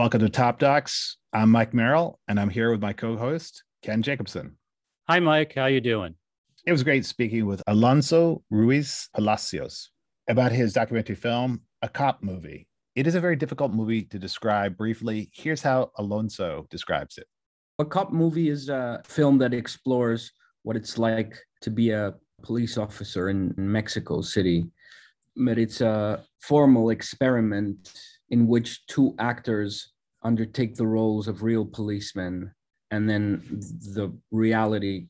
Welcome to Top Docs. I'm Mike Merrill, and I'm here with my co-host Ken Jacobson. Hi, Mike. How you doing? It was great speaking with Alonso Ruiz Palacios about his documentary film, A Cop Movie. It is a very difficult movie to describe briefly. Here's how Alonso describes it. A Cop Movie is a film that explores what it's like to be a police officer in Mexico City. But it's a formal experiment in which two actors undertake the roles of real policemen, and then the reality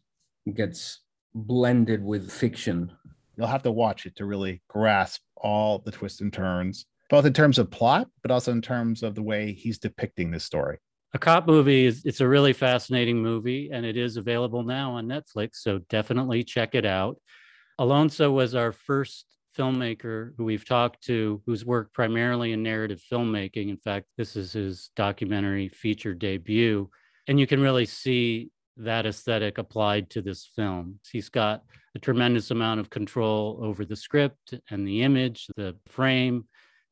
gets blended with fiction. You'll have to watch it to really grasp all the twists and turns, both in terms of plot, but also in terms of the way he's depicting this story. A cop movie is it's a really fascinating movie and it is available now on Netflix, so definitely check it out. Alonso was our first filmmaker who we've talked to who's worked primarily in narrative filmmaking. In fact, this is his documentary feature debut. And you can really see that aesthetic applied to this film. He's got a tremendous amount of control over the script and the image, the frame.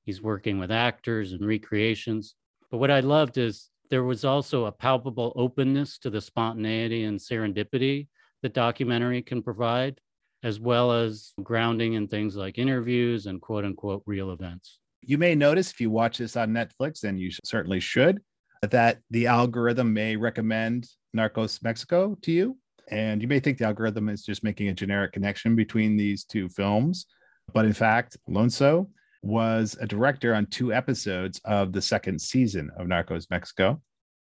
He's working with actors and recreations. But what I loved is there was also a palpable openness to the spontaneity and serendipity that documentary can provide as well as grounding in things like interviews and quote unquote real events. You may notice if you watch this on Netflix, and you certainly should, that the algorithm may recommend Narcos Mexico to you. And you may think the algorithm is just making a generic connection between these two films. But in fact, Alonso was a director on two episodes of the second season of Narcos Mexico.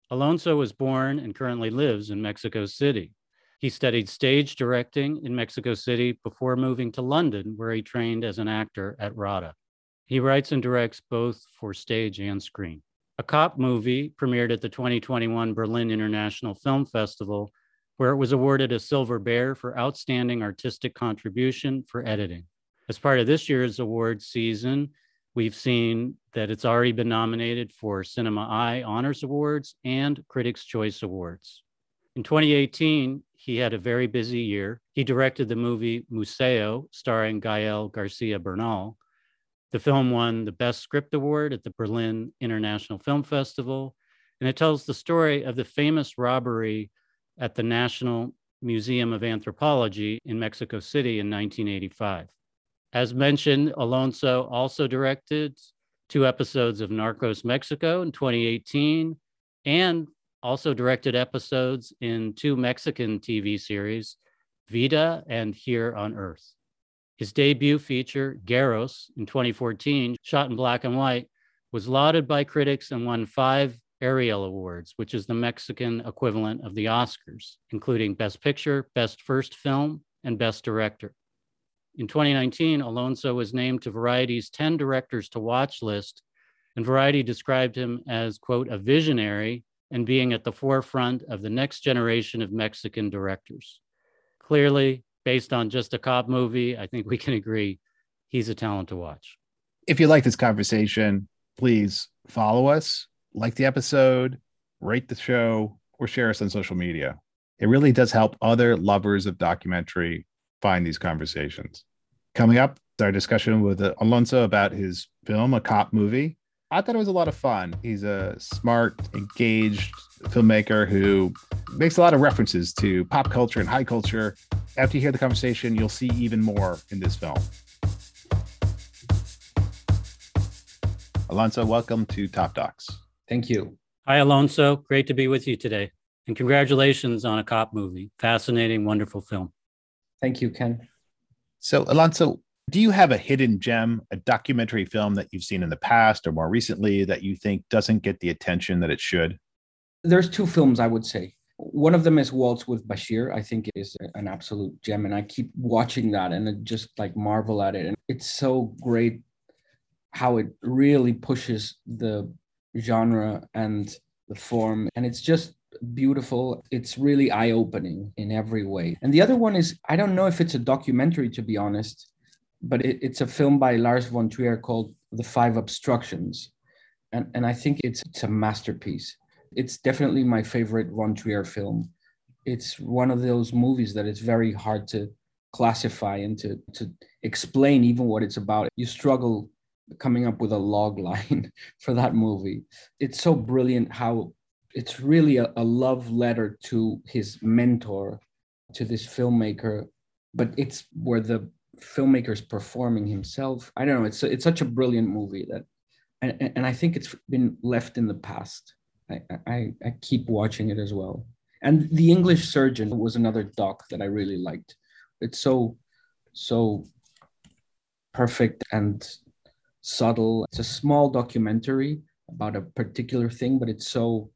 Alonso was born and currently lives in Mexico City. He studied stage directing in Mexico City before moving to London, where he trained as an actor at RADA. He writes and directs both for stage and screen. A cop movie premiered at the 2021 Berlin International Film Festival, where it was awarded a Silver Bear for outstanding artistic contribution for editing. As part of this year's award season, we've seen that it's already been nominated for Cinema Eye Honors Awards and Critics' Choice Awards. In 2018, he had a very busy year. He directed the movie Museo, starring Gael Garcia Bernal. The film won the Best Script Award at the Berlin International Film Festival, and it tells the story of the famous robbery at the National Museum of Anthropology in Mexico City in 1985. As mentioned, Alonso also directed two episodes of Narcos Mexico in 2018 and also directed episodes in two Mexican TV series, Vida and Here on Earth. His debut feature, Gueros, in 2014, shot in black and white, was lauded by critics and won five Ariel Awards, which is the Mexican equivalent of the Oscars, including Best Picture, Best First Film, and Best Director. In 2019, Alonso was named to Variety's 10 Directors to Watch list, and Variety described him as, quote, a visionary and being at the forefront of the next generation of Mexican directors. Clearly, based on just a cop movie, I think we can agree he's a talent to watch. If you like this conversation, please follow us, like the episode, rate the show, or share us on social media. It really does help other lovers of documentary find these conversations. Coming up, our discussion with Alonso about his film, A Cop Movie, I thought it was a lot of fun. He's a smart, engaged filmmaker who makes a lot of references to pop culture and high culture. After you hear the conversation, you'll see even more in this film. Alonso, welcome to Top Docs. Thank you. Hi, Alonso. Great to be with you today. And congratulations on a cop movie. Fascinating, wonderful film. Thank you, Ken. So, Alonso, do you have a hidden gem, a documentary film that you've seen in the past or more recently that you think doesn't get the attention that it should? There's two films I would say. One of them is Waltz with Bashir. I think is an absolute gem, and I keep watching that and just like marvel at it. And it's so great how it really pushes the genre and the form, and it's just beautiful. It's really eye opening in every way. And the other one is I don't know if it's a documentary to be honest but it, it's a film by Lars von Trier called The Five Obstructions. And, and I think it's, it's a masterpiece. It's definitely my favorite von Trier film. It's one of those movies that it's very hard to classify and to, to explain even what it's about. You struggle coming up with a log line for that movie. It's so brilliant how it's really a, a love letter to his mentor, to this filmmaker, but it's where the filmmaker's performing himself. I don't know. It's it's such a brilliant movie that, and, and I think it's been left in the past. I, I I keep watching it as well. And the English Surgeon was another doc that I really liked. It's so so perfect and subtle. It's a small documentary about a particular thing, but it's so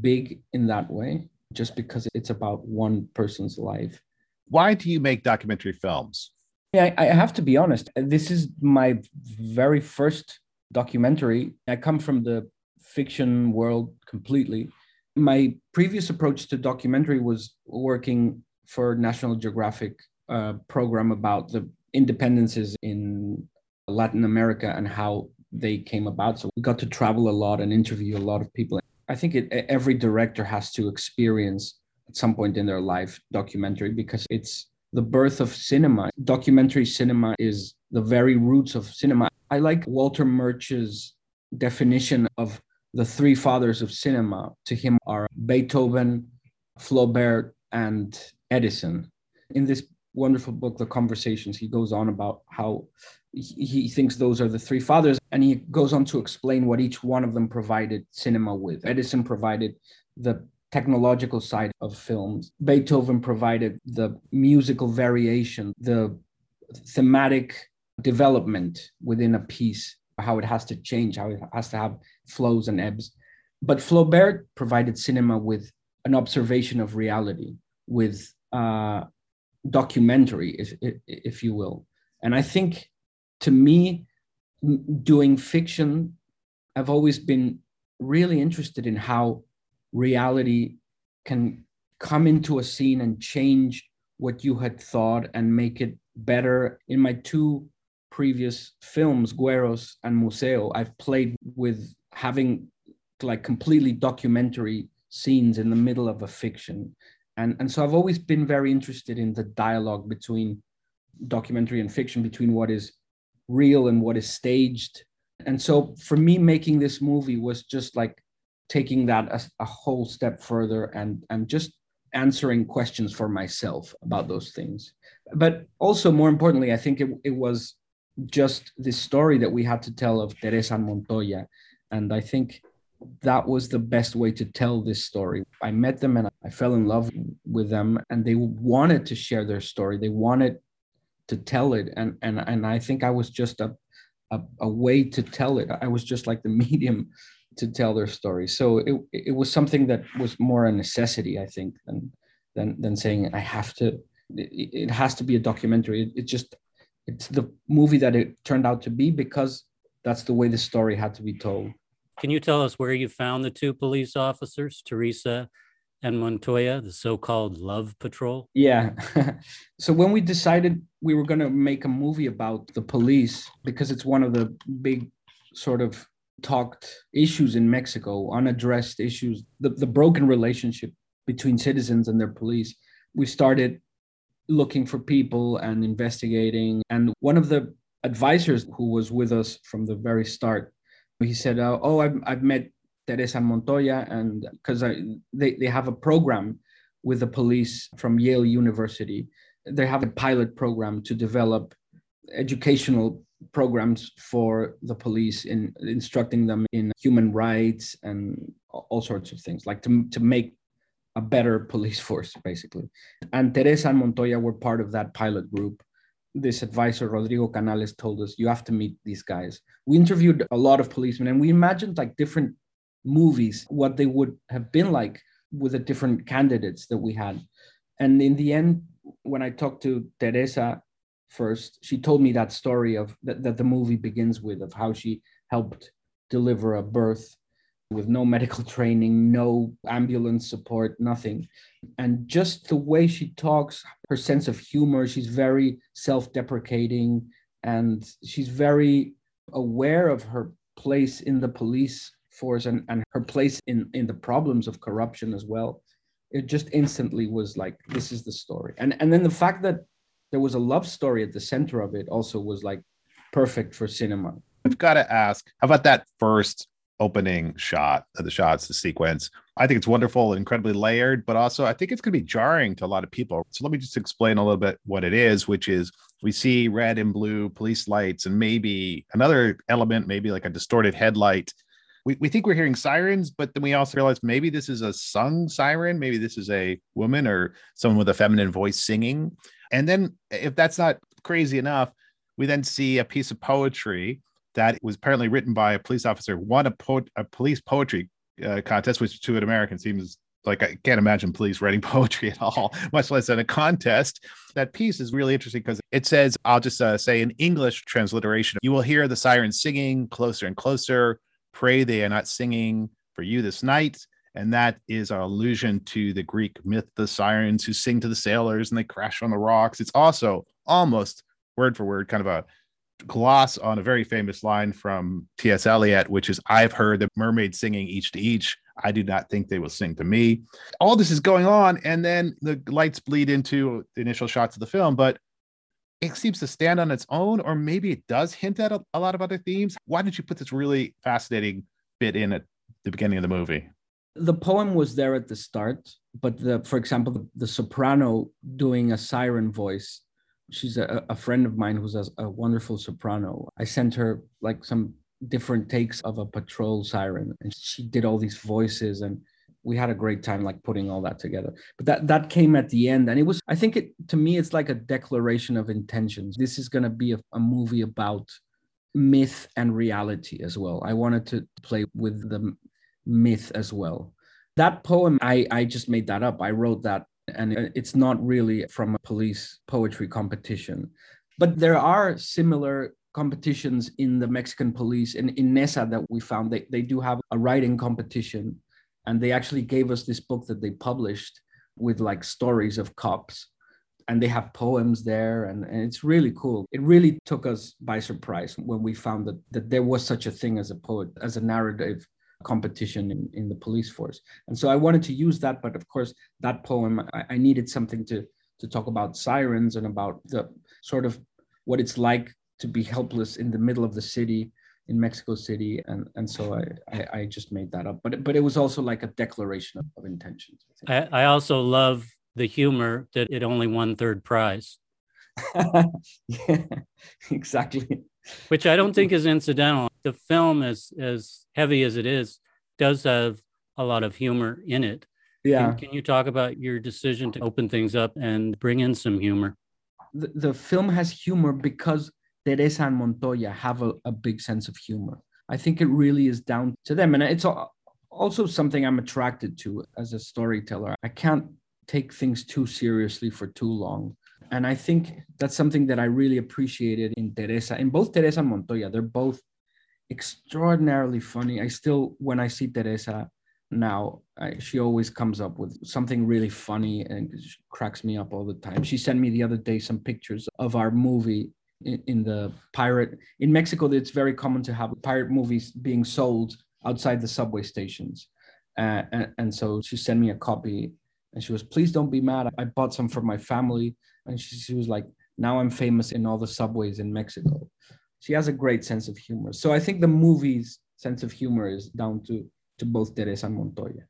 big in that way just because it's about one person's life. Why do you make documentary films? Yeah, I have to be honest. This is my very first documentary. I come from the fiction world completely. My previous approach to documentary was working for National Geographic uh, program about the independences in Latin America and how they came about. So we got to travel a lot and interview a lot of people. I think it, every director has to experience at some point in their life documentary because it's the birth of cinema. Documentary cinema is the very roots of cinema. I like Walter Murch's definition of the three fathers of cinema. To him are Beethoven, Flaubert, and Edison. In this wonderful book, The Conversations, he goes on about how he thinks those are the three fathers, and he goes on to explain what each one of them provided cinema with. Edison provided the technological side of films. Beethoven provided the musical variation, the thematic development within a piece, how it has to change, how it has to have flows and ebbs. But Flaubert provided cinema with an observation of reality, with uh, documentary, if, if you will. And I think to me, doing fiction, I've always been really interested in how reality can come into a scene and change what you had thought and make it better. In my two previous films, Gueros and Museo, I've played with having like completely documentary scenes in the middle of a fiction. And, and so I've always been very interested in the dialogue between documentary and fiction, between what is real and what is staged. And so for me, making this movie was just like taking that a, whole step further and and just answering questions for myself about those things. But also more importantly i think it, it was just this story that we had to tell of teresa montoya. And i think that was the best way to tell this story. I met them and i fell in love with them and they wanted to share their story. They wanted to tell it. And and and i think i was just a a, a way to tell it. I was just like the medium to tell their story. So it it was something that was more a necessity, I think, than than than saying I have to. It, it has to be a documentary. It, it just it's the movie that it turned out to be because that's the way the story had to be told. Can you tell us where you found the two police officers, Teresa and Montoya, the so-called Love Patrol? Yeah. so when we decided we were going to make a movie about the police because it's one of the big sort of talked issues in Mexico, unaddressed issues, the, the broken relationship between citizens and their police. We started looking for people and investigating. And one of the advisors who was with us from the very start, he said, uh, "Oh, I've, I've met Teresa Montoya, and because they they have a program with the police from Yale University. They have a pilot program to develop educational programs for the police in instructing them in human rights and all sorts of things like to, to make a better police force basically. And teresa and montoya were part of that pilot group. This advisor rodrigo canales told us you have to meet these guys. We interviewed a lot of policemen and we imagined like different movies what they would have been like with the different candidates that we had. And in the end when i talked to teresa first. She told me that story of that, that the movie begins with of how she helped deliver a birth with no medical training no ambulance support nothing. And just the way she talks her sense of humor she's very self-deprecating and she's very aware of her place in the police force and, and her place in in the problems of corruption as well. It just instantly was like this is the story. And and then the fact that there was a love story at the center of it also was like perfect for cinema I've got to ask, how about that first opening shot of the shots, the sequence? I think it's wonderful incredibly layered, but also I think it's going to be jarring to a lot of people. So let me just explain a little bit what it is, which is we see red and blue police lights and maybe another element, maybe like a distorted headlight. We, we think we're hearing sirens, but then we also realize maybe this is a sung siren. Maybe this is a woman or someone with a feminine voice singing. And then, if that's not crazy enough, we then see a piece of poetry that was apparently written by a police officer, won a, po- a police poetry uh, contest, which to an American seems like I can't imagine police writing poetry at all, much less in a contest. That piece is really interesting because it says, I'll just uh, say in English transliteration, you will hear the sirens singing closer and closer. Pray they are not singing for you this night. And that is an allusion to the Greek myth, the sirens who sing to the sailors and they crash on the rocks. It's also almost word for word kind of a gloss on a very famous line from T.S. Eliot, which is, I've heard the mermaids singing each to each. I do not think they will sing to me. All this is going on, and then the lights bleed into the initial shots of the film, but it seems to stand on its own, or maybe it does hint at a, a lot of other themes. Why did you put this really fascinating bit in at the beginning of the movie? The poem was there at the start, but the, for example, the, the soprano doing a siren voice she's a, a friend of mine who's a, a, wonderful soprano. I sent her like some different takes of a patrol siren, and she did all these voices, and we had a great time like putting all that together. But that that came at the end, and it was I think it to me it's like a declaration of intentions. This is going to be a, a movie about myth and reality as well. I wanted to play with the myth as well. That poem, I, I just made that up. I wrote that and it's not really from a police poetry competition. But there are similar competitions in the Mexican police in, in NESA that we found. They, they do have a writing competition, and they actually gave us this book that they published with like stories of cops. And they have poems there, and, and it's really cool. It really took us by surprise when we found that, that there was such a thing as a poet, as a narrative competition in, in the police force. And so I wanted to use that, but of course, that poem, I, I needed something to, to talk about sirens and about the sort of what it's like to be helpless in the middle of the city in Mexico City, and and so I, I, I just made that up. But but it was also like a declaration of, of intentions. I, I, also love the humor that it only won third prize. yeah, exactly. Which I don't think is incidental. The film, as as heavy as it is, does have a lot of humor in it. Yeah. Can, can you talk about your decision to open things up and bring in some humor? The, the film has humor because Teresa and Montoya have a, a big sense of humor. I think it really is down to them. And it's also something I'm attracted to as a storyteller. I can't take things too seriously for too long. And I think that's something that I really appreciated in Teresa, in both Teresa and Montoya. They're both extraordinarily funny. I still, when I see Teresa now, I, she always comes up with something really funny and cracks me up all the time. She sent me the other day some pictures of our movie in, in the pirate. In Mexico, it's very common to have pirate movies being sold outside the subway stations. Uh, and, and so she sent me a copy and she was, please don't be mad. I bought some for my family. And she, she was like, now I'm famous in all the subways in Mexico. She has a great sense of humor. So I think the movie's sense of humor is down to, to both Teresa and Montoya.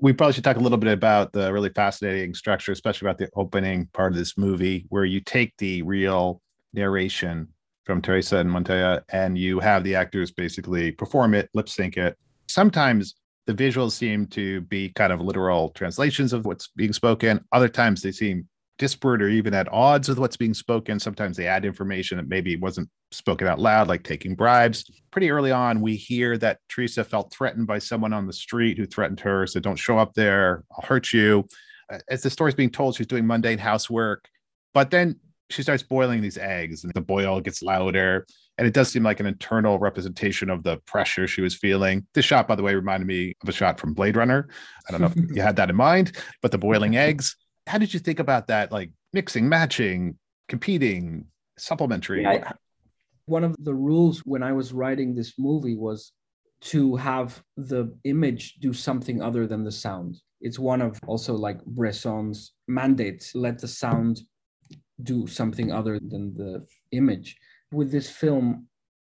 We probably should talk a little bit about the really fascinating structure, especially about the opening part of this movie, where you take the real narration from Teresa and Montoya and you have the actors basically perform it, lip sync it. Sometimes the visuals seem to be kind of literal translations of what's being spoken. Other times they seem disparate or even at odds with what's being spoken. Sometimes they add information that maybe wasn't spoken out loud, like taking bribes. Pretty early on, we hear that Teresa felt threatened by someone on the street who threatened her, said, Don't show up there, I'll hurt you. Uh, as the story's being told, she's doing mundane housework. But then she starts boiling these eggs, and the boil gets louder. And it does seem like an internal representation of the pressure she was feeling. This shot, by the way, reminded me of a shot from Blade Runner. I don't know if you had that in mind, but the boiling eggs how did you think about that? Like mixing, matching, competing, supplementary? Yeah, one of the rules when I was writing this movie was to have the image do something other than the sound. It's one of also like Bresson's mandates let the sound do something other than the image. With this film,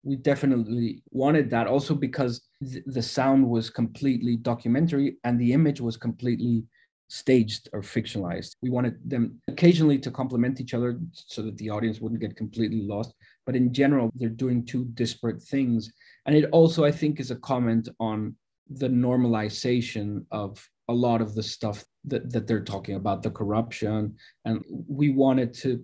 we definitely wanted that also because th- the sound was completely documentary and the image was completely staged or fictionalized. We wanted them occasionally to complement each other so that the audience wouldn't get completely lost. But in general, they're doing two disparate things. And it also, I think, is a comment on the normalization of a lot of the stuff that, that they're talking about, the corruption. And we wanted to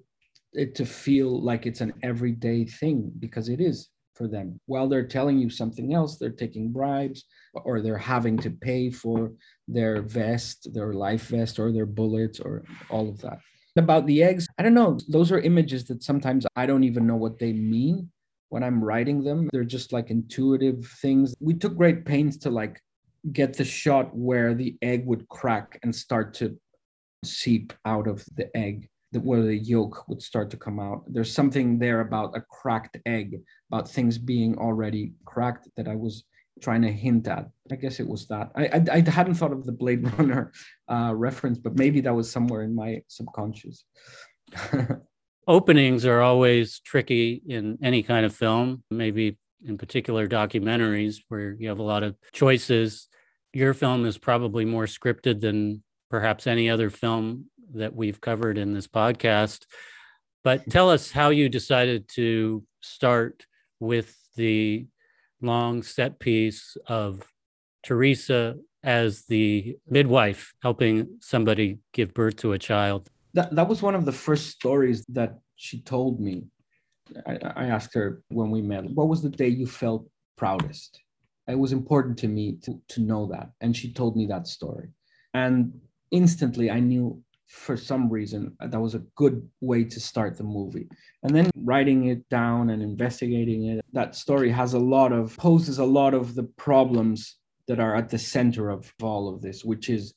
it to feel like it's an everyday thing because it is for them. While they're telling you something else, they're taking bribes or they're having to pay for their vest, their life vest, or their bullets, or all of that. About the eggs, I don't know. Those are images that sometimes I don't even know what they mean when I'm writing them. They're just like intuitive things. We took great pains to like get the shot where the egg would crack and start to seep out of the egg where the yolk would start to come out. There's something there about a cracked egg, about things being already cracked that I was trying to hint at. I guess it was that. I I, I hadn't thought of the Blade Runner uh, reference, but maybe that was somewhere in my subconscious. Openings are always tricky in any kind of film, maybe in particular documentaries where you have a lot of choices. Your film is probably more scripted than perhaps any other film that we've covered in this podcast. But tell us how you decided to start with the long set piece of Teresa as the midwife helping somebody give birth to a child. That, that was one of the first stories that she told me. I, I asked her when we met, what was the day you felt proudest? It was important to me to, to know that. And she told me that story. And instantly I knew for some reason uh, that was a good way to start the movie. And then writing it down and investigating it that story has a lot of poses a lot of the problems that are at the center of all of this which is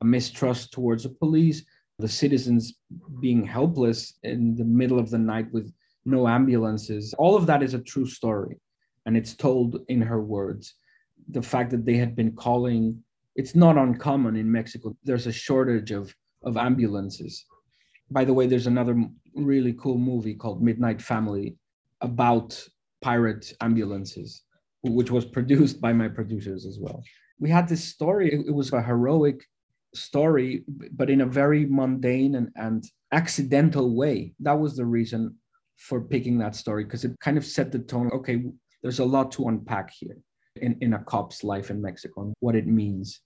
a mistrust towards the police the citizens being helpless in the middle of the night with no ambulances. All of that is a true story and it's told in her words. The fact that they had been calling it's not uncommon in mexico. There's a shortage of of ambulances. By the way, there's another really cool movie called Midnight Family about pirate ambulances, which was produced by my producers as well. We had this story, it, was a heroic story, but in a very mundane and, and accidental way. That was the reason for picking that story because it kind of set the tone. Okay, there's a lot to unpack here in, in a cop's life in Mexico and what it means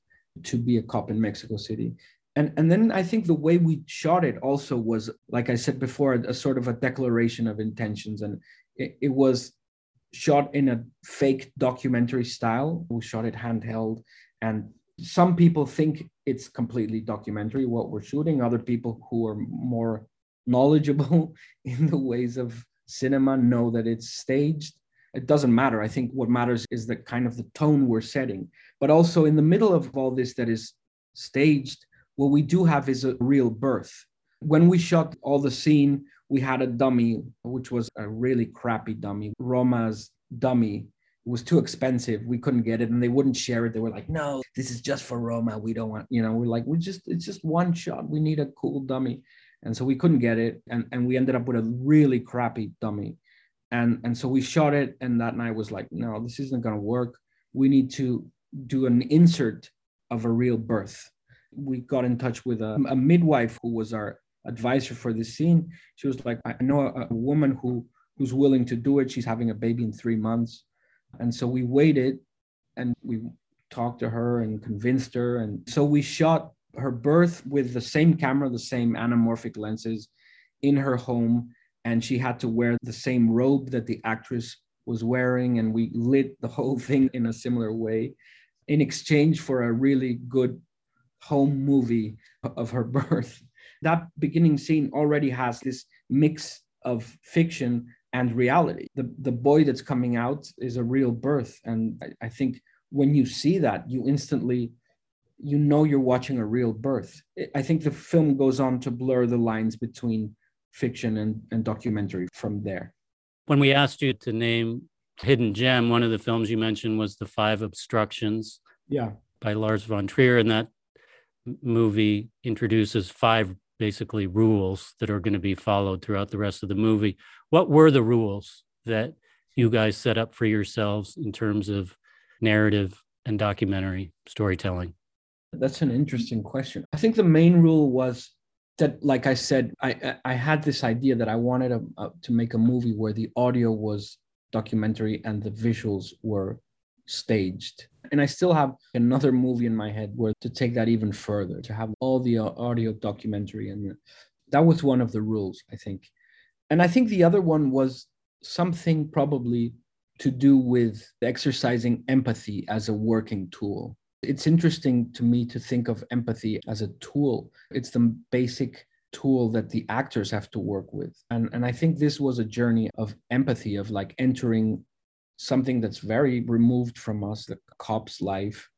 to be a cop in Mexico City and and then I think the way we shot it also was, like I said before, a, a sort of a declaration of intentions, and it, it, was shot in a fake documentary style. We shot it handheld, and some people think it's completely documentary what we're shooting. Other people who are more knowledgeable in the ways of cinema know that it's staged. It doesn't matter. I think what matters is the kind of the tone we're setting. But also in the middle of all this that is staged what we do have is a real birth. When we shot all the scene, we had a dummy, which was a really crappy dummy. Roma's dummy it was too expensive. We couldn't get it, and they wouldn't share it. They were like, "No, this is just for Roma. We don't want." You know, we're like, "We just it's just one shot. We need a cool dummy," and so we couldn't get it, and and we ended up with a really crappy dummy, and and so we shot it, and that night was like, "No, this isn't gonna work. We need to do an insert of a real birth." We got in touch with a, a midwife who was our advisor for the scene. She was like, I know a, a woman who who's willing to do it. She's having a baby in three months. And so we waited and we talked to her and convinced her. And so we shot her birth with the same camera, the same anamorphic lenses in her home. And she had to wear the same robe that the actress was wearing. And we lit the whole thing in a similar way in exchange for a really good home movie of her birth. That beginning scene already has this mix of fiction and reality. The, the boy that's coming out is a real birth. And I, I think when you see that, you instantly you know you're watching a real birth. I think the film goes on to blur the lines between fiction and, and documentary from there. When we asked you to name Hidden Gem, one of the films you mentioned was The Five Obstructions. Yeah. By Lars von Trier. And that movie introduces five basically rules that are going to be followed throughout the rest of the movie. What were the rules that you guys set up for yourselves in terms of narrative and documentary storytelling? That's an interesting question. I think the main rule was that, like I said, I I had this idea that I wanted a, a, to make a movie where the audio was documentary and the visuals were staged. And I still have another movie in my head where to take that even further, to have all the uh, audio documentary. And that was one of the rules, I think. And I think the other one was something probably to do with exercising empathy as a working tool. It's interesting to me to think of empathy as a tool. It's the basic tool that the actors have to work with. And, and I think this was a journey of empathy, of like entering something that's very removed from us, the cop's life,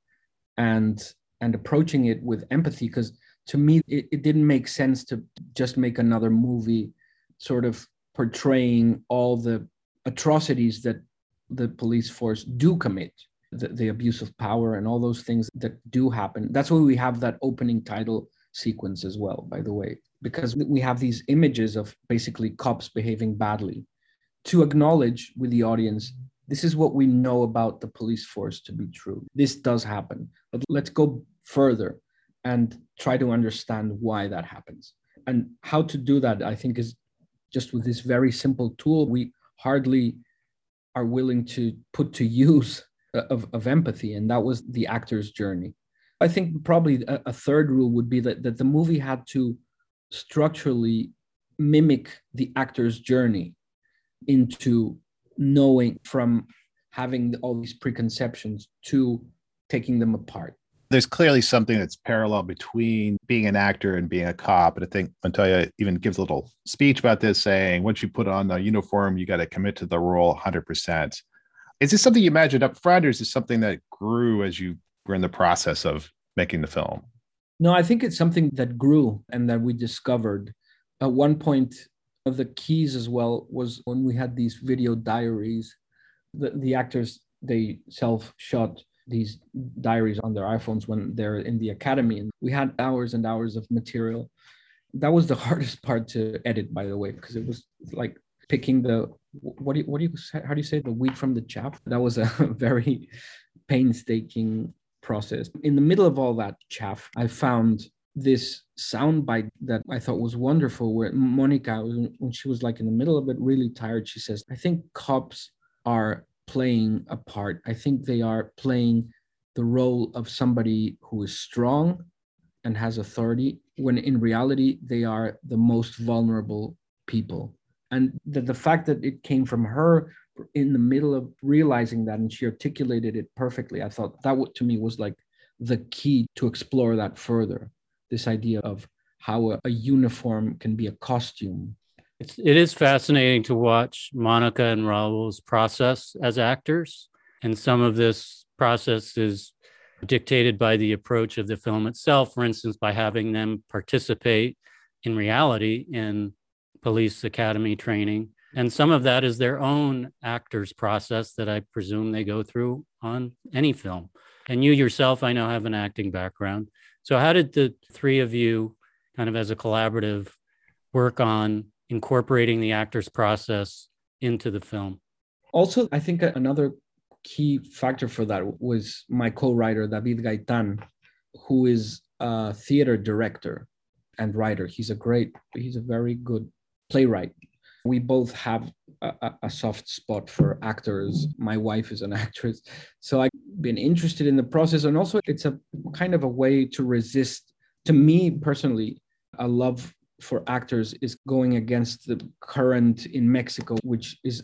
and and approaching it with empathy. Because to me, it, it didn't make sense to just make another movie sort of portraying all the atrocities that the police force do commit the, the, abuse of power and all those things that do happen that's why we have that opening title sequence as well by the way because we have these images of basically cops behaving badly to acknowledge with the audience this is what we know about the police force to be true. This does happen but let's go further and try to understand why that happens. And how to do that i think is just with this very simple tool we hardly are willing to put to use uh, of, of empathy and that was the actor's journey. I think probably a, a third rule would be that, that the movie had to structurally mimic the actor's journey into knowing from having all these preconceptions to taking them apart there's clearly something that's parallel between being an actor and being a cop. And I think Montoya even gives a little speech about this, saying once you put on the uniform, you got to commit to the role 100%. Is this something you imagined up front, or is this something that grew as you were in the process of making the film? No, I think it's something that grew and that we discovered. At one point, of the keys as well was when we had these video diaries. The, the actors they self shot these diaries on their iPhones when they're in the academy. And we had hours and hours of material. That was the hardest part to edit, by the way, because it was like picking the what do you what do you how do you say the wheat from the chaff? That was a very painstaking process. In the middle of all that chaff, I found this sound bite that I thought was wonderful where Monica when she was like in the middle of it really tired she says I think cops are playing a part. I think they are playing the role of somebody who is strong and has authority, when in reality, they are the most vulnerable people. And the, the fact that it came from her in the middle of realizing that and she articulated it perfectly, I thought that to me was like the key to explore that further this idea of how a, a uniform can be a costume it's, it is fascinating to watch Monica and Raul's process as actors. And some of this process is dictated by the approach of the film itself, for instance, by having them participate in reality in police academy training. And some of that is their own actors' process that I presume they go through on any film. And you yourself, I know, have an acting background. So, how did the three of you, kind of as a collaborative, work on incorporating the actor's process into the film. Also, I think another key factor for that was my co-writer David Gaitan, who is a theater director and writer. He's a great, he's a very good playwright. We both have a, a, soft spot for actors. My wife is an actress, so I've been interested in the process, and also it's a kind of a way to resist. To me personally, a love for actors is going against the current in Mexico, which is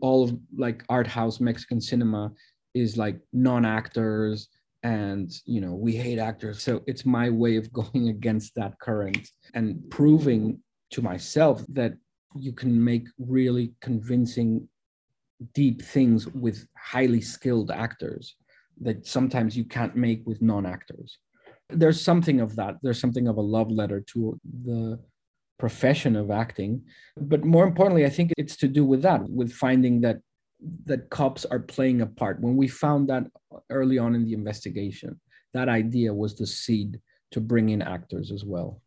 all of like art house Mexican cinema is like non-actors and you know we hate actors so it's my way of going against that current and proving to myself that you can make really convincing deep things with highly skilled actors that sometimes you can't make with non-actors. There's something of that. There's something of a love letter to the profession of acting. But more importantly i think it's to do with that with finding that that cops are playing a part. When we found that early on in the investigation that idea was the seed to bring in actors as well.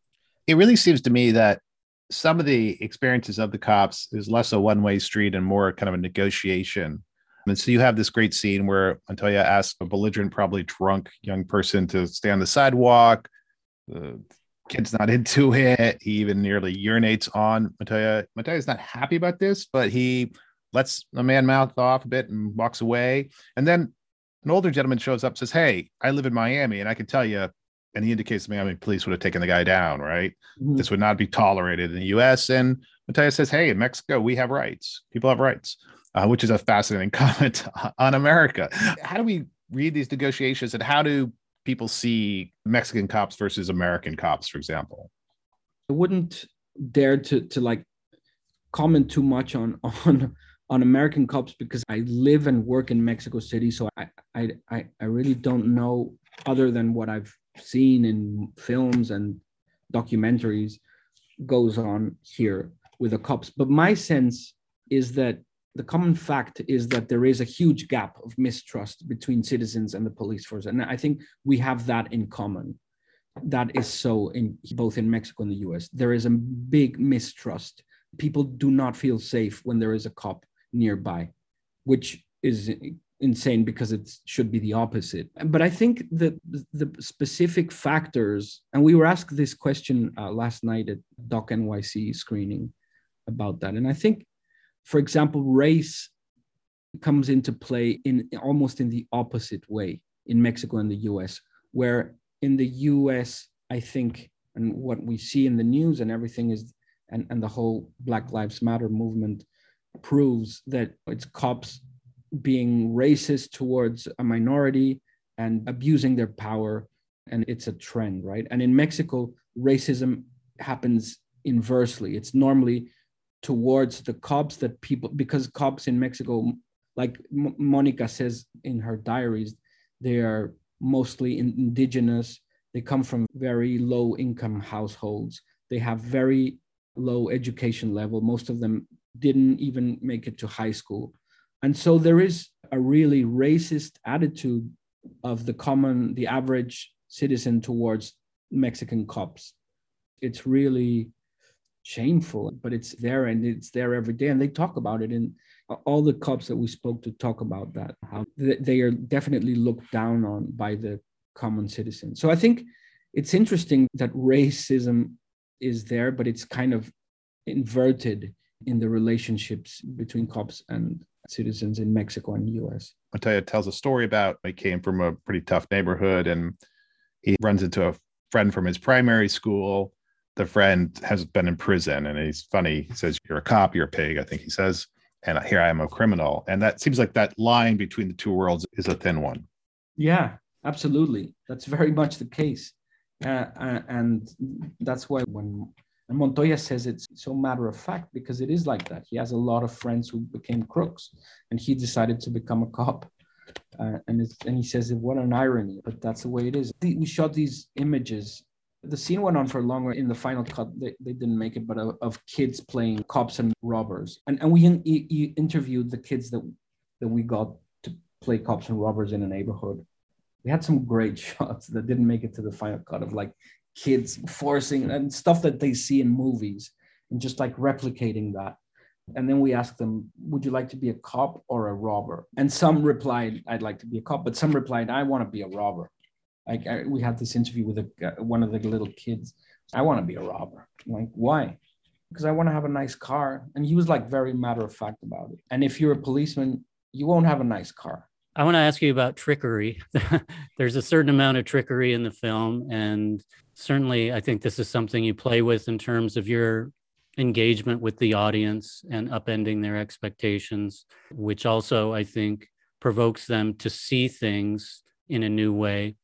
It really seems to me that some of the experiences of the cops is less a one way street and more kind of a negotiation. And so you have this great scene where Montoya asks a belligerent, probably drunk young person to stay on the sidewalk. The kid's not into it. He even nearly urinates on Montoya. Montoya's not happy about this, but he lets the man mouth off a bit and walks away. And then an older gentleman shows up, says, Hey, I live in Miami, and I can tell you and he indicates to me, I mean, police would have taken the guy down, right? Mm-hmm. This would not be tolerated in the U.S. And Montoya says, "Hey, in Mexico, we have rights. People have rights," uh, which is a fascinating comment on America. How do we read these negotiations, and how do people see Mexican cops versus American cops, for example? I wouldn't dare to to like comment too much on on on American cops because I live and work in Mexico City, so I I I really don't know other than what I've seen in films and documentaries goes on here with the cops. But my sense is that the common fact is that there is a huge gap of mistrust between citizens and the police force. And I think we have that in common. That is so in both in Mexico and the US. There is a big mistrust. People do not feel safe when there is a cop nearby, which is insane because it should be the opposite. But I think that the specific factors, and we were asked this question uh, last night at Doc NYC screening about that. And I think, for example, race comes into play in almost in the opposite way in Mexico and the US, where in the US, I think, and what we see in the news and everything is, and, and the whole Black Lives Matter movement proves that it's cops being racist towards a minority and abusing their power. And it's a trend, right? And in Mexico, racism happens inversely. It's normally towards the cops that people, because cops in Mexico, like M- Monica says in her diaries, they are mostly indigenous. They come from very low income households. They have very low education level. Most of them didn't even make it to high school. And so there is a really racist attitude of the common, the average citizen towards Mexican cops. It's really shameful, but it's there and it's there every day. And they talk about it. And all the cops that we spoke to talk about that, how they are definitely looked down on by the common citizen. So I think it's interesting that racism is there, but it's kind of inverted in the relationships between cops and citizens in Mexico and US. Montoya tells a story about he came from a pretty tough neighborhood and he runs into a friend from his primary school. The friend has been in prison and he's funny. He says, You're a cop, you're a pig, I think he says. And here I am a criminal. And that seems like that line between the two worlds is a thin one. Yeah, absolutely. That's very much the case. Uh, uh and that's why when and Montoya says it's so matter of fact because it is like that. He has a lot of friends who became crooks, and he decided to become a cop. Uh, and and he says, "What an irony!" But that's the way it is. We shot these images. The scene went on for longer. In the final cut, they, they didn't make it, but of, of kids playing cops and robbers. And and we in, interviewed the kids that that we got to play cops and robbers in a neighborhood. We had some great shots that didn't make it to the final cut of like kids forcing and stuff that they see in movies and just like replicating that. And then we asked them, Would you like to be a cop or a robber? And some replied, I'd like to be a cop, but some replied, I want to be a robber. Like I, we had this interview with a, uh, one of the little kids. I want to be a robber. I'm like, why? Because I want to have a nice car. And he was like very matter of fact about it. And if you're a policeman, you won't have a nice car. I want to ask you about trickery. There's a certain amount of trickery in the film, and certainly I think this is something you play with in terms of your engagement with the audience and upending their expectations, which also I think provokes them to see things in a new way.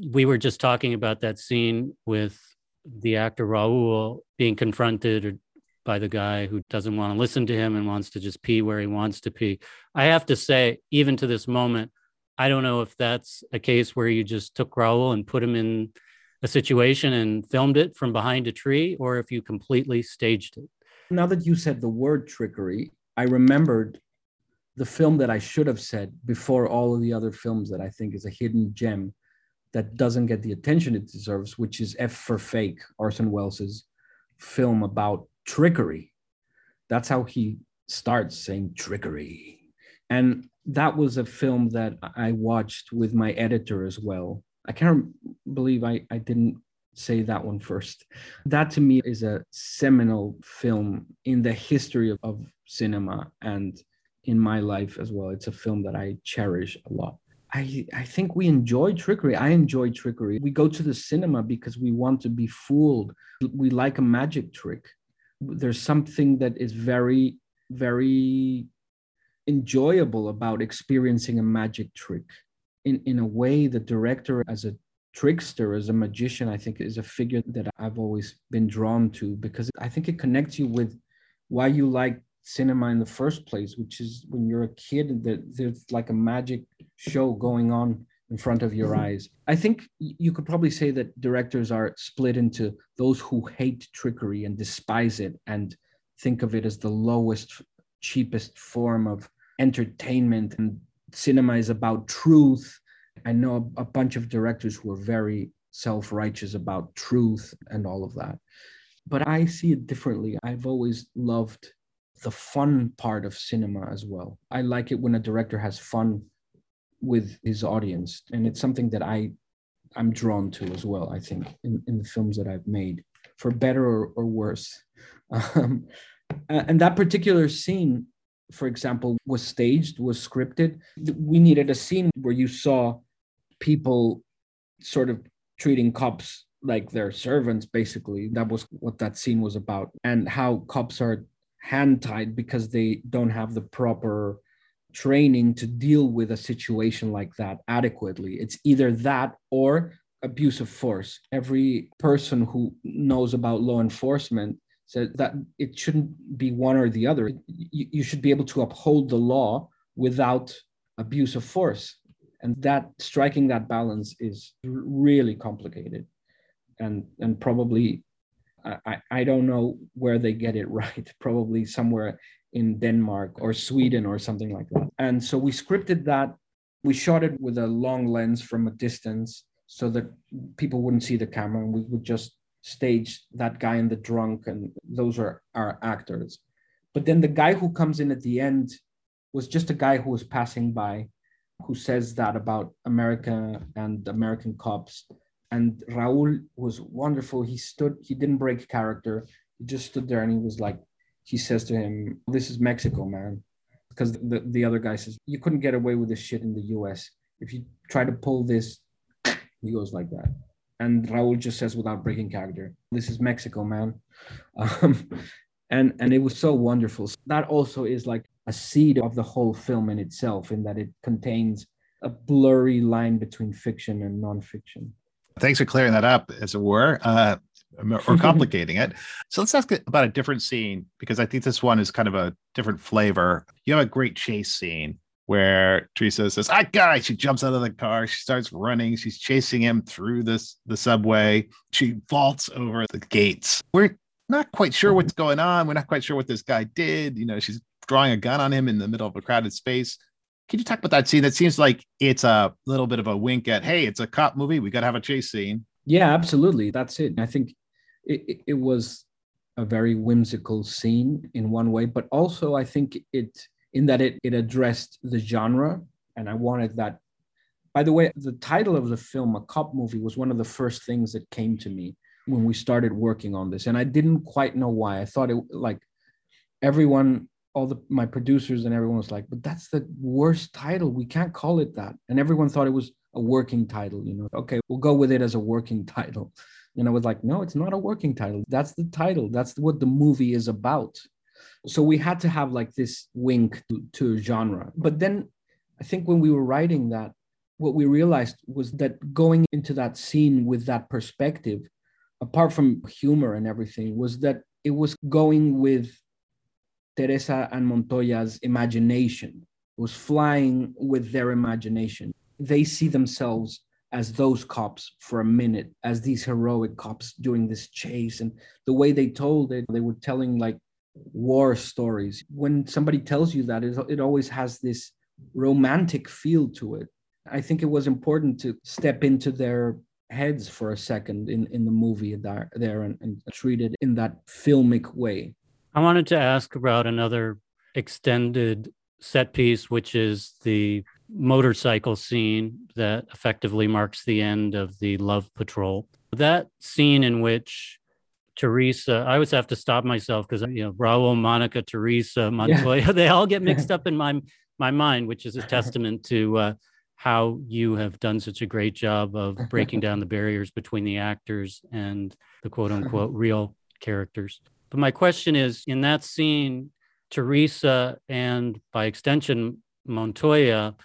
We were just talking about that scene with the actor Raul being confronted by the guy who doesn't want to listen to him and wants to just pee where he wants to pee. I have to say, even to this moment, I don't know if that's a case where you just took Raul and put him in a situation and filmed it from behind a tree, or if you completely staged it. Now that you said the word trickery, I remembered the film that I should have said before all of the other films that I think is a hidden gem that doesn't get the attention it deserves, which is F for Fake, Orson Welles's film about trickery. That's how he starts saying trickery. And that was a film that I watched with my editor as well. I can't believe I, I didn't say that one first. That to me is a seminal film in the history of, of cinema and in my life as well. It's a film that I cherish a lot. I, I think we enjoy trickery. I enjoy trickery. We go to the cinema because we want to be fooled. We like a magic trick. There's something that is very, very enjoyable about experiencing a magic trick. In, in a way, the director, as a trickster, as a magician, I think is a figure that I've always been drawn to because I think it connects you with why you like cinema in the first place, which is when you're a kid, that there's like a magic show going on in front of your mm-hmm. eyes. I think you could probably say that directors are split into those who hate trickery and despise it and think of it as the lowest, cheapest form of entertainment. And cinema is about truth. I know a bunch of directors who are very self righteous about truth and all of that. But I see it differently. I've always loved the fun part of cinema as well. I like it when a director has fun with his audience, and it's something that I I'm drawn to as well. I think in, in the films that I've made, for better or, or worse. Um, and that particular scene, for example, was staged, was scripted. We needed a scene where you saw people sort of treating cops like their servants, basically. That was what that scene was about, and how cops are hand tied because they don't have the proper training to deal with a situation like that adequately. It's either that or abuse of force. Every person who knows about law enforcement said that it shouldn't be one or the other. You, you should be able to uphold the law without abuse of force. And that striking that balance is really complicated and, and probably I, I don't know where they get it right, probably somewhere in Denmark or Sweden or something like that. And so we scripted that. We shot it with a long lens from a distance so that people wouldn't see the camera and we would just stage that guy in the drunk and those are our actors. But then the guy who comes in at the end was just a guy who was passing by who says that about America and American cops and Raul was wonderful. He stood, he didn't break character. He just stood there and he was like, he says to him, This is Mexico, man. Because the, the other guy says, You couldn't get away with this shit in the US. If you try to pull this, he goes like that. And Raul just says without breaking character, This is Mexico, man. Um, and and it was so wonderful. That also is like a seed of the whole film in itself, in that it contains a blurry line between fiction and nonfiction. Thanks for clearing that up, as it were, uh, or complicating it. So let's ask about a different scene because I think this one is kind of a different flavor. You have a great chase scene where Teresa says, ah, "I got it." She jumps out of the car. She starts running. She's chasing him through this the subway. She vaults over the gates. We're not quite sure what's going on. We're not quite sure what this guy did. You know, she's drawing a gun on him in the middle of a crowded space. Can you talk about that scene? That seems like it's a little bit of a wink at, hey, it's a cop movie. We got to have a chase scene. Yeah, absolutely. That's it. I think it, it was a very whimsical scene in one way, but also I think it in that it it addressed the genre, and I wanted that. By the way, the title of the film, a cop movie, was one of the first things that came to me when we started working on this, and I didn't quite know why. I thought it like everyone all the my producers and everyone was like, but that's the worst title. We can't call it that. And everyone thought it was a working title, you know. Okay, we'll go with it as a working title. And I was like, no, it's not a working title. That's the title. That's what the movie is about. So we had to have like this wink to, to genre. But then I think when we were writing that, what we realized was that going into that scene with that perspective, apart from humor and everything, was that it was going with Teresa and Montoya's imagination, it was flying with their imagination. They see themselves as those cops for a minute, as these heroic cops doing this chase. And the way they told it, they were telling like war stories. When somebody tells you that, it, it always has this romantic feel to it. I think it was important to step into their heads for a second in, in the movie there, there and, and treated in that filmic way. I wanted to ask about another extended set piece, which is the motorcycle scene that effectively marks the end of the Love Patrol. That scene in which Teresa, I always have to stop myself because you know Raul, Monica, Teresa, Montoya, yeah. they all get mixed up in my my mind, which is a testament to uh, how you have done such a great job of breaking down the barriers between the actors and the quote unquote real characters. But my question is, in that scene, Teresa and by extension Montoya,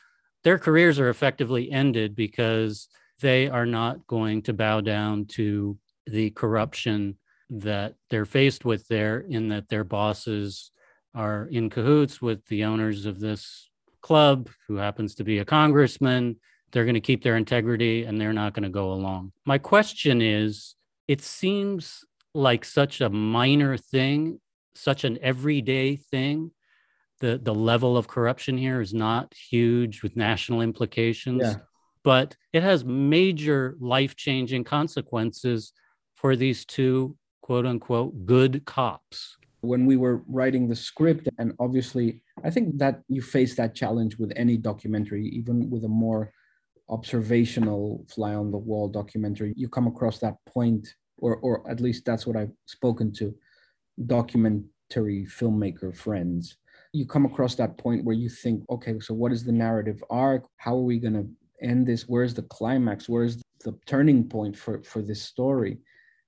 their careers are effectively ended because they are not going to bow down to the corruption that they're faced with there, in that their bosses are in cahoots with the owners of this club, who happens to be a congressman. They're going to keep their integrity and they're not going to go along. My question is it seems like such a minor thing, such an everyday thing. The, the level of corruption here is not huge with national implications, yeah. but it has major life changing consequences for these two quote unquote good cops. When we were writing the script, and obviously, I think that you face that challenge with any documentary, even with a more observational fly on the wall documentary, you come across that point, or, or at least that's what I've spoken to documentary filmmaker friends. You come across that point where you think, okay, so what is the narrative arc? How are we going to end this? Where's the climax? Where's the turning point for, for this story?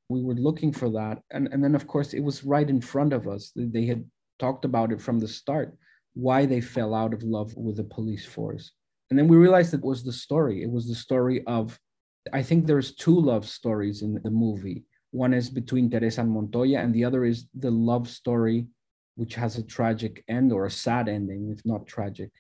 we were looking for that and, and then of course it was right in front of us they had talked about it from the start why they fell out of love with the police force and then we realized it was the story it was the story of i think there's two love stories in the movie one is between teresa and montoya and the other is the love story which has a tragic end or a sad ending if not tragic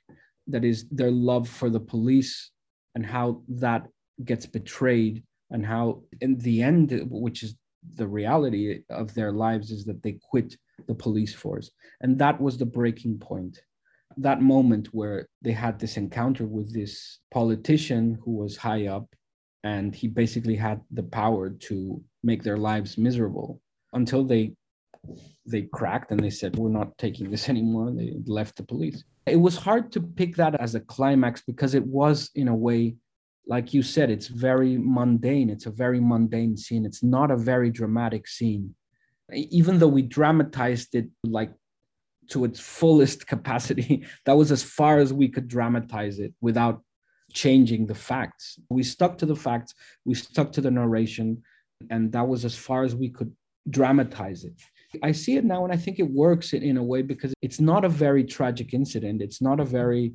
that is their love for the police and how that gets betrayed and how in the end which is the reality of their lives is that they quit the police force. And that was the breaking point. That moment where they had this encounter with this politician who was high up and he basically had the power to make their lives miserable until they they cracked and they said we're not taking this anymore they left the police it was hard to pick that as a climax because it was in a way like you said, it's very mundane. It's a very mundane scene. It's not a very dramatic scene. Even though we dramatized it like to its fullest capacity, that was as far as we could dramatize it without changing the facts. We stuck to the facts, we stuck to the narration, and that was as far as we could dramatize it. I see it now and I think it works in, in a way because it's not a very tragic incident. It's not a very,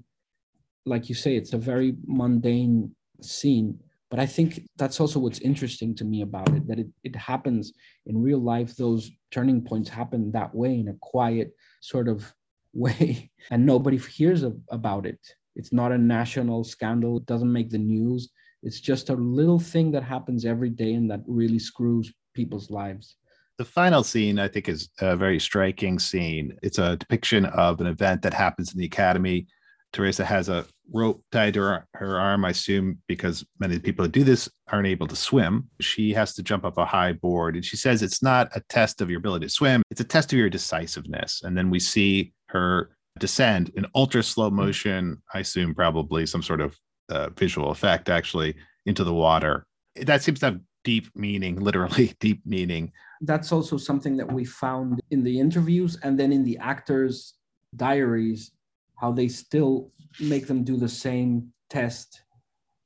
like you say, it's a very mundane scene. But i think that's also what's interesting to me about it that it, it happens in real life. Those turning points happen that way in a quiet sort of way and nobody hears of, about it. It's not a national scandal. It doesn't make the news. It's just a little thing that happens every day and that really screws people's lives the final scene i think is a very striking scene it's a depiction of an event that happens in the academy Teresa has a rope tied to her, her arm, I assume, because many people who do this aren't able to swim. She has to jump up a high board. And she says it's not a test of your ability to swim, it's a test of your decisiveness. And then we see her descend in ultra slow motion, I assume, probably some sort of uh, visual effect actually, into the water. That seems to have deep meaning, literally deep meaning. That's also something that we found in the interviews and then in the actors' diaries how they still make them do the same test.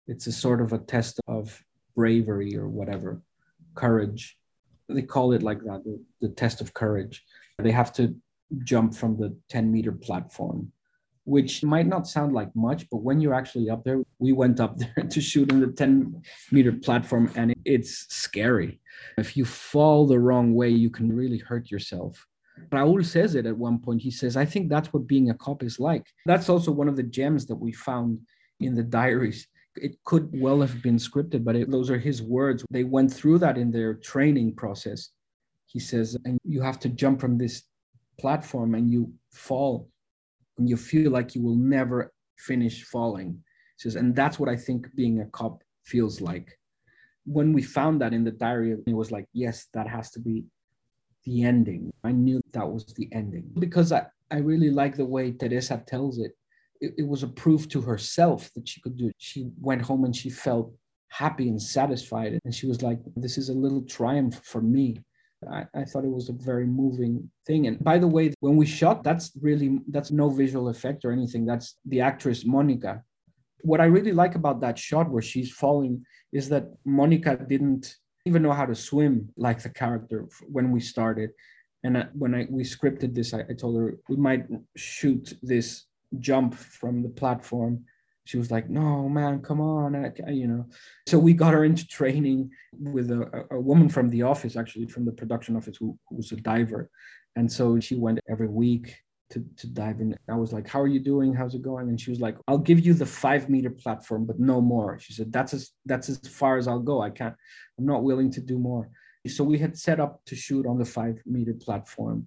It's a sort of a test of bravery or whatever, courage. They call it like that, the, the test of courage. They have to jump from the 10 meter platform, which might not sound like much, but when you're actually up there, we went up there to shoot in the 10 meter platform and it's scary. If you fall the wrong way, you can really hurt yourself. Raul says it at one point. He says, I think that's what being a cop is like. That's also one of the gems that we found in the diaries. It could well have been scripted, but it, those are his words. They went through that in their training process. He says, and you have to jump from this platform and you fall and you feel like you will never finish falling. Says, and that's what I think being a cop feels like. when we found that in the diary, it was like, yes, that has to be the ending. I knew that was the ending because I, I really like the way Teresa tells it. it. It was a proof to herself that she could do it. She went home and she felt happy and satisfied. And she was like, this is a little triumph for me. I, I, thought it was a very moving thing. And by the way, when we shot, that's really that's no visual effect or anything. That's the actress Monica. What I really like about that shot where she's falling is that Monica didn't even know how to swim like the character when we started. And uh, when I we scripted this, I, I told her we might shoot this jump from the platform she was like, "No, man, come on," I, you know. So we got her into training with a, a woman from the office, actually from the production office, who, who was a diver, and so she went every week to, to dive in. I was like, How are you doing? How's it going? And she was like, I'll give you the five meter platform, but no more. She said, That's as that's as far as I'll go. I can't, I'm not willing to do more. So we had set up to shoot on the five meter platform.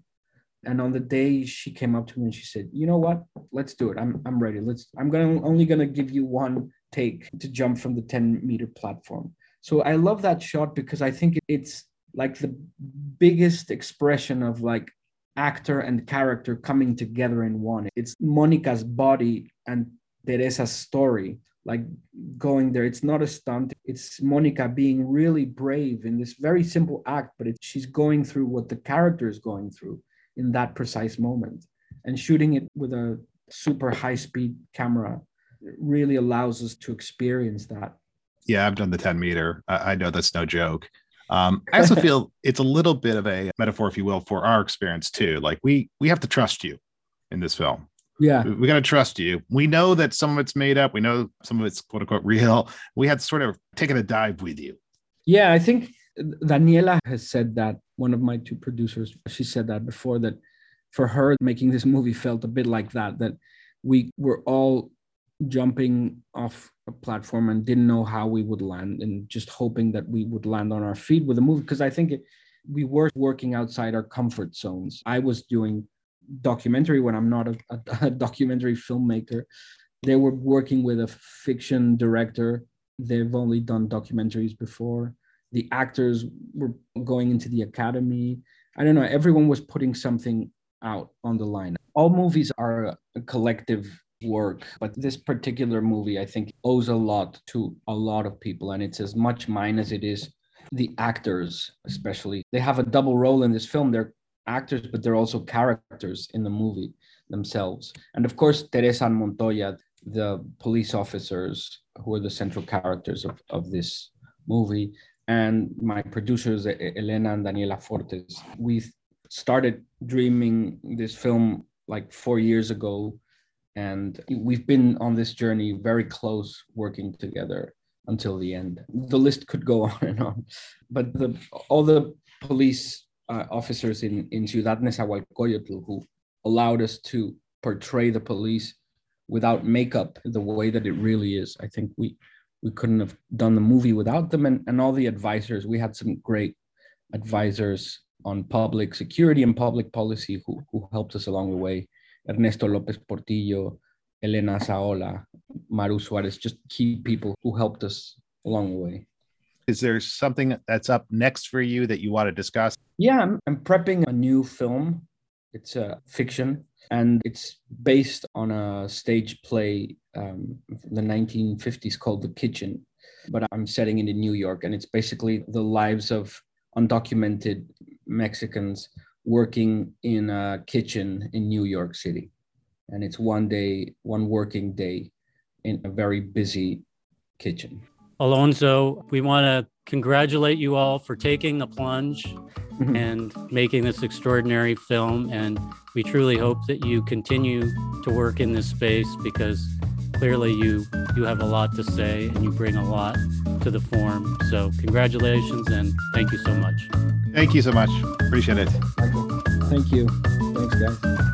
And on the day she came up to me and she said, "You know what? Let's do it. I'm I'm ready. Let's. I'm gonna only gonna give you one take to jump from the 10 meter platform." So I love that shot because I think it's like the biggest expression of like actor and character coming together in one. It's Monica's body and Teresa's story, like going there. It's not a stunt. It's Monica being really brave in this very simple act, but it, she's going through what the character is going through in that precise moment. And shooting it with a super high speed camera really allows us to experience that. Yeah, I've done the 10 meter. I, I know that's no joke. Um, I also feel it's a little bit of a metaphor, if you will, for our experience too. Like we we have to trust you in this film. Yeah, we, we got to trust you. We know that some of it's made up. We know some of it's quote unquote real. We had sort of taken a dive with you. Yeah, I think Daniela has said that. One of my two producers, she said that before. That for her, making this movie felt a bit like that. That we were all jumping off a platform and didn't know how we would land and just hoping that we would land on our feet with a movie because i think it, we were working outside our comfort zones i was doing documentary when i'm not a, a, a documentary filmmaker they were working with a fiction director they've only done documentaries before the actors were going into the academy i don't know everyone was putting something out on the line all movies are a collective work. But this particular movie, I think, owes a lot to a lot of people. And it's as much mine as it is the actors, especially. They have a double role in this film. They're actors, but they're also characters in the movie themselves. And of course, Teresa and Montoya, the police officers who are the central characters of, of this movie. And my producers, Elena and Daniela Fortes, we started dreaming this film like four years ago. And we've been on this journey very close working together until the end. The list could go on and on. But the all the police uh, officers in in ciudad nezahualcoyotl who allowed us to portray the police without makeup the way that it really is i think we we couldn't have done the movie without them and, and all the advisors we had some great advisors on public security and public policy who, who helped us along the way Ernesto Lopez Portillo, Elena Azaola Maru Suarez, just key people who helped us along the way. Is there something that's up next for you that you want to discuss? Yeah, I'm, I'm prepping a new film. It's a fiction and it's based on a stage play um, the 1950s called The Kitchen. But I'm setting it in New York and it's basically the lives of undocumented Mexicans working in a kitchen in New York City. And it's one day, one working day in a very busy kitchen. Alonso, we want to congratulate you all for taking the plunge mm-hmm. and making this extraordinary film. And we truly hope that you continue to work in this space because clearly you you have a lot to say and you bring a lot to the form. So congratulations and thank you so much. Thank you so much. Appreciate it. Thank you. Thanks, guys.